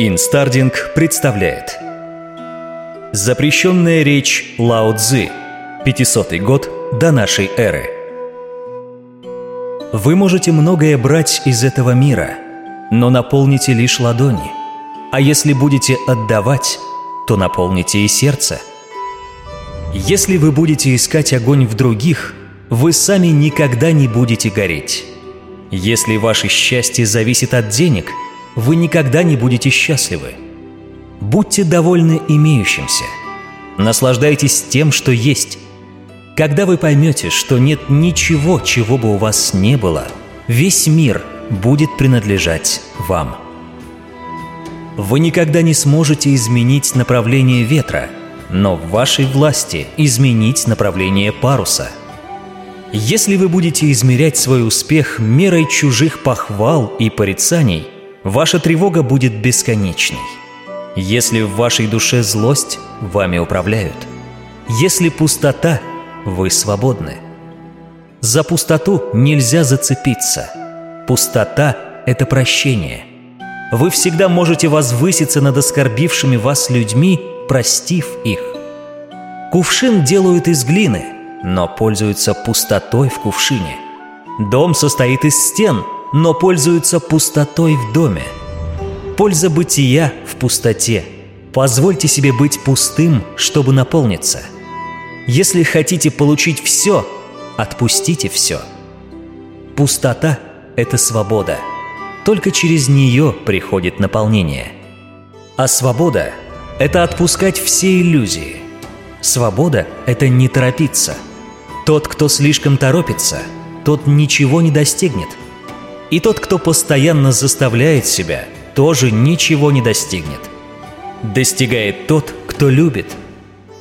Инстардинг представляет Запрещенная речь Лао Цзы 500 год до нашей эры Вы можете многое брать из этого мира, но наполните лишь ладони. А если будете отдавать, то наполните и сердце. Если вы будете искать огонь в других, вы сами никогда не будете гореть. Если ваше счастье зависит от денег – вы никогда не будете счастливы. Будьте довольны имеющимся. Наслаждайтесь тем, что есть. Когда вы поймете, что нет ничего, чего бы у вас не было, весь мир будет принадлежать вам. Вы никогда не сможете изменить направление ветра, но в вашей власти изменить направление паруса. Если вы будете измерять свой успех мерой чужих похвал и порицаний – Ваша тревога будет бесконечной. Если в вашей душе злость, вами управляют. Если пустота, вы свободны. За пустоту нельзя зацепиться. Пустота — это прощение. Вы всегда можете возвыситься над оскорбившими вас людьми, простив их. Кувшин делают из глины, но пользуются пустотой в кувшине. Дом состоит из стен — но пользуются пустотой в доме. Польза бытия в пустоте. Позвольте себе быть пустым, чтобы наполниться. Если хотите получить все, отпустите все. Пустота — это свобода. Только через нее приходит наполнение. А свобода — это отпускать все иллюзии. Свобода — это не торопиться. Тот, кто слишком торопится, тот ничего не достигнет — и тот, кто постоянно заставляет себя, тоже ничего не достигнет. Достигает тот, кто любит.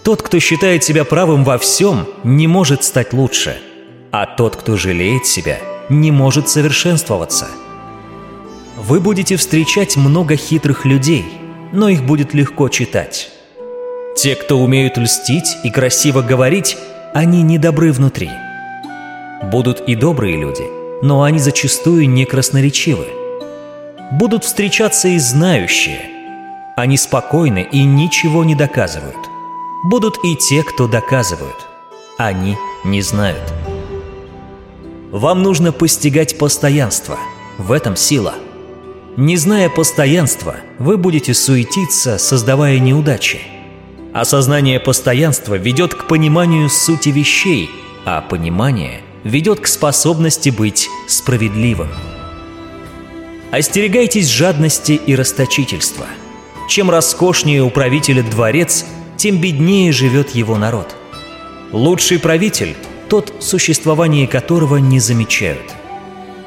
Тот, кто считает себя правым во всем, не может стать лучше. А тот, кто жалеет себя, не может совершенствоваться. Вы будете встречать много хитрых людей, но их будет легко читать. Те, кто умеют льстить и красиво говорить, они недобры внутри. Будут и добрые люди – но они зачастую не красноречивы. Будут встречаться и знающие. Они спокойны и ничего не доказывают. Будут и те, кто доказывают. Они не знают. Вам нужно постигать постоянство. В этом сила. Не зная постоянства, вы будете суетиться, создавая неудачи. Осознание постоянства ведет к пониманию сути вещей, а понимание ведет к способности быть справедливым. Остерегайтесь жадности и расточительства. Чем роскошнее у правителя дворец, тем беднее живет его народ. Лучший правитель – тот, существование которого не замечают.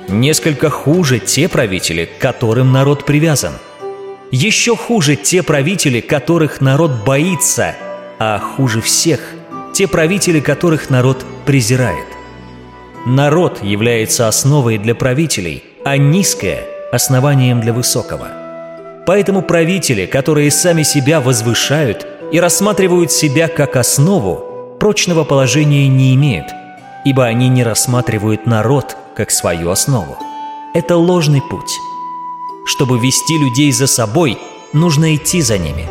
Несколько хуже те правители, к которым народ привязан. Еще хуже те правители, которых народ боится, а хуже всех – те правители, которых народ презирает. Народ является основой для правителей, а низкое – основанием для высокого. Поэтому правители, которые сами себя возвышают и рассматривают себя как основу, прочного положения не имеют, ибо они не рассматривают народ как свою основу. Это ложный путь. Чтобы вести людей за собой, нужно идти за ними.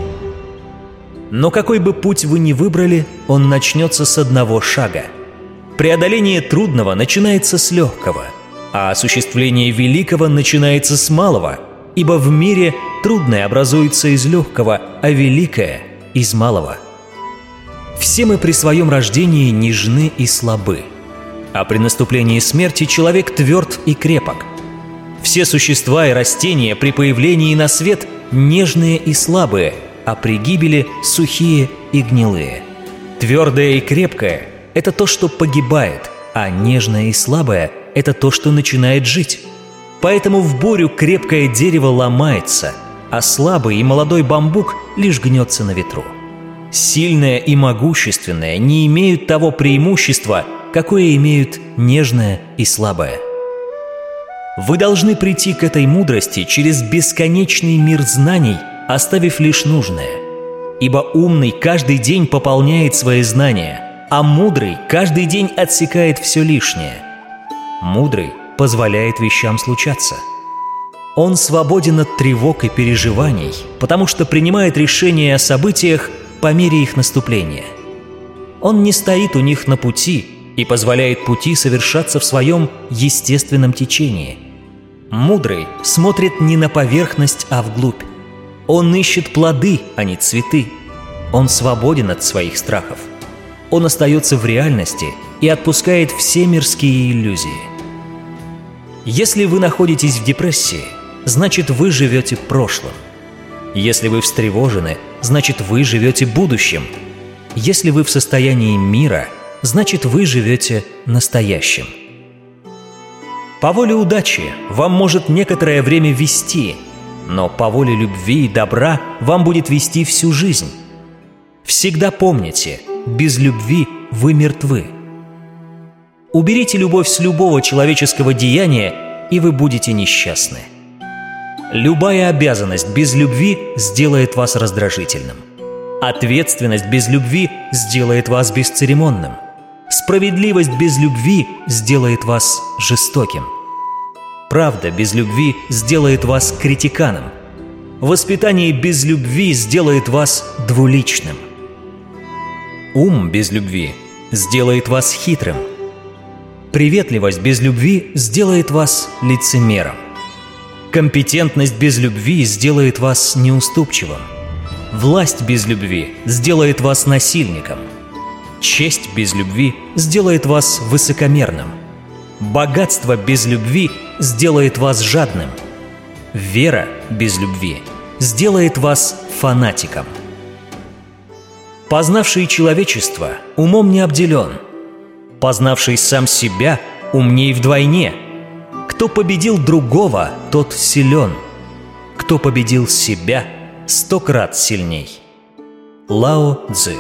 Но какой бы путь вы ни выбрали, он начнется с одного шага – Преодоление трудного начинается с легкого, а осуществление великого начинается с малого, ибо в мире трудное образуется из легкого, а великое – из малого. Все мы при своем рождении нежны и слабы, а при наступлении смерти человек тверд и крепок. Все существа и растения при появлении на свет нежные и слабые, а при гибели сухие и гнилые. Твердое и крепкое – это то, что погибает, а нежное и слабое – это то, что начинает жить. Поэтому в бурю крепкое дерево ломается, а слабый и молодой бамбук лишь гнется на ветру. Сильное и могущественное не имеют того преимущества, какое имеют нежное и слабое. Вы должны прийти к этой мудрости через бесконечный мир знаний, оставив лишь нужное. Ибо умный каждый день пополняет свои знания – а мудрый каждый день отсекает все лишнее. Мудрый позволяет вещам случаться. Он свободен от тревог и переживаний, потому что принимает решения о событиях по мере их наступления. Он не стоит у них на пути и позволяет пути совершаться в своем естественном течении. Мудрый смотрит не на поверхность, а вглубь. Он ищет плоды, а не цветы. Он свободен от своих страхов. Он остается в реальности и отпускает все мирские иллюзии. Если вы находитесь в депрессии, значит вы живете прошлым. Если вы встревожены, значит вы живете будущим. Если вы в состоянии мира, значит вы живете настоящим. По воле удачи вам может некоторое время вести, но по воле любви и добра вам будет вести всю жизнь. Всегда помните, без любви вы мертвы. Уберите любовь с любого человеческого деяния, и вы будете несчастны. Любая обязанность без любви сделает вас раздражительным. Ответственность без любви сделает вас бесцеремонным. Справедливость без любви сделает вас жестоким. Правда без любви сделает вас критиканом. Воспитание без любви сделает вас двуличным. Ум без любви сделает вас хитрым. Приветливость без любви сделает вас лицемером. Компетентность без любви сделает вас неуступчивым. Власть без любви сделает вас насильником. Честь без любви сделает вас высокомерным. Богатство без любви сделает вас жадным. Вера без любви сделает вас фанатиком. Познавший человечество умом не обделен. Познавший сам себя умней вдвойне. Кто победил другого, тот силен. Кто победил себя, сто крат сильней. Лао Цзы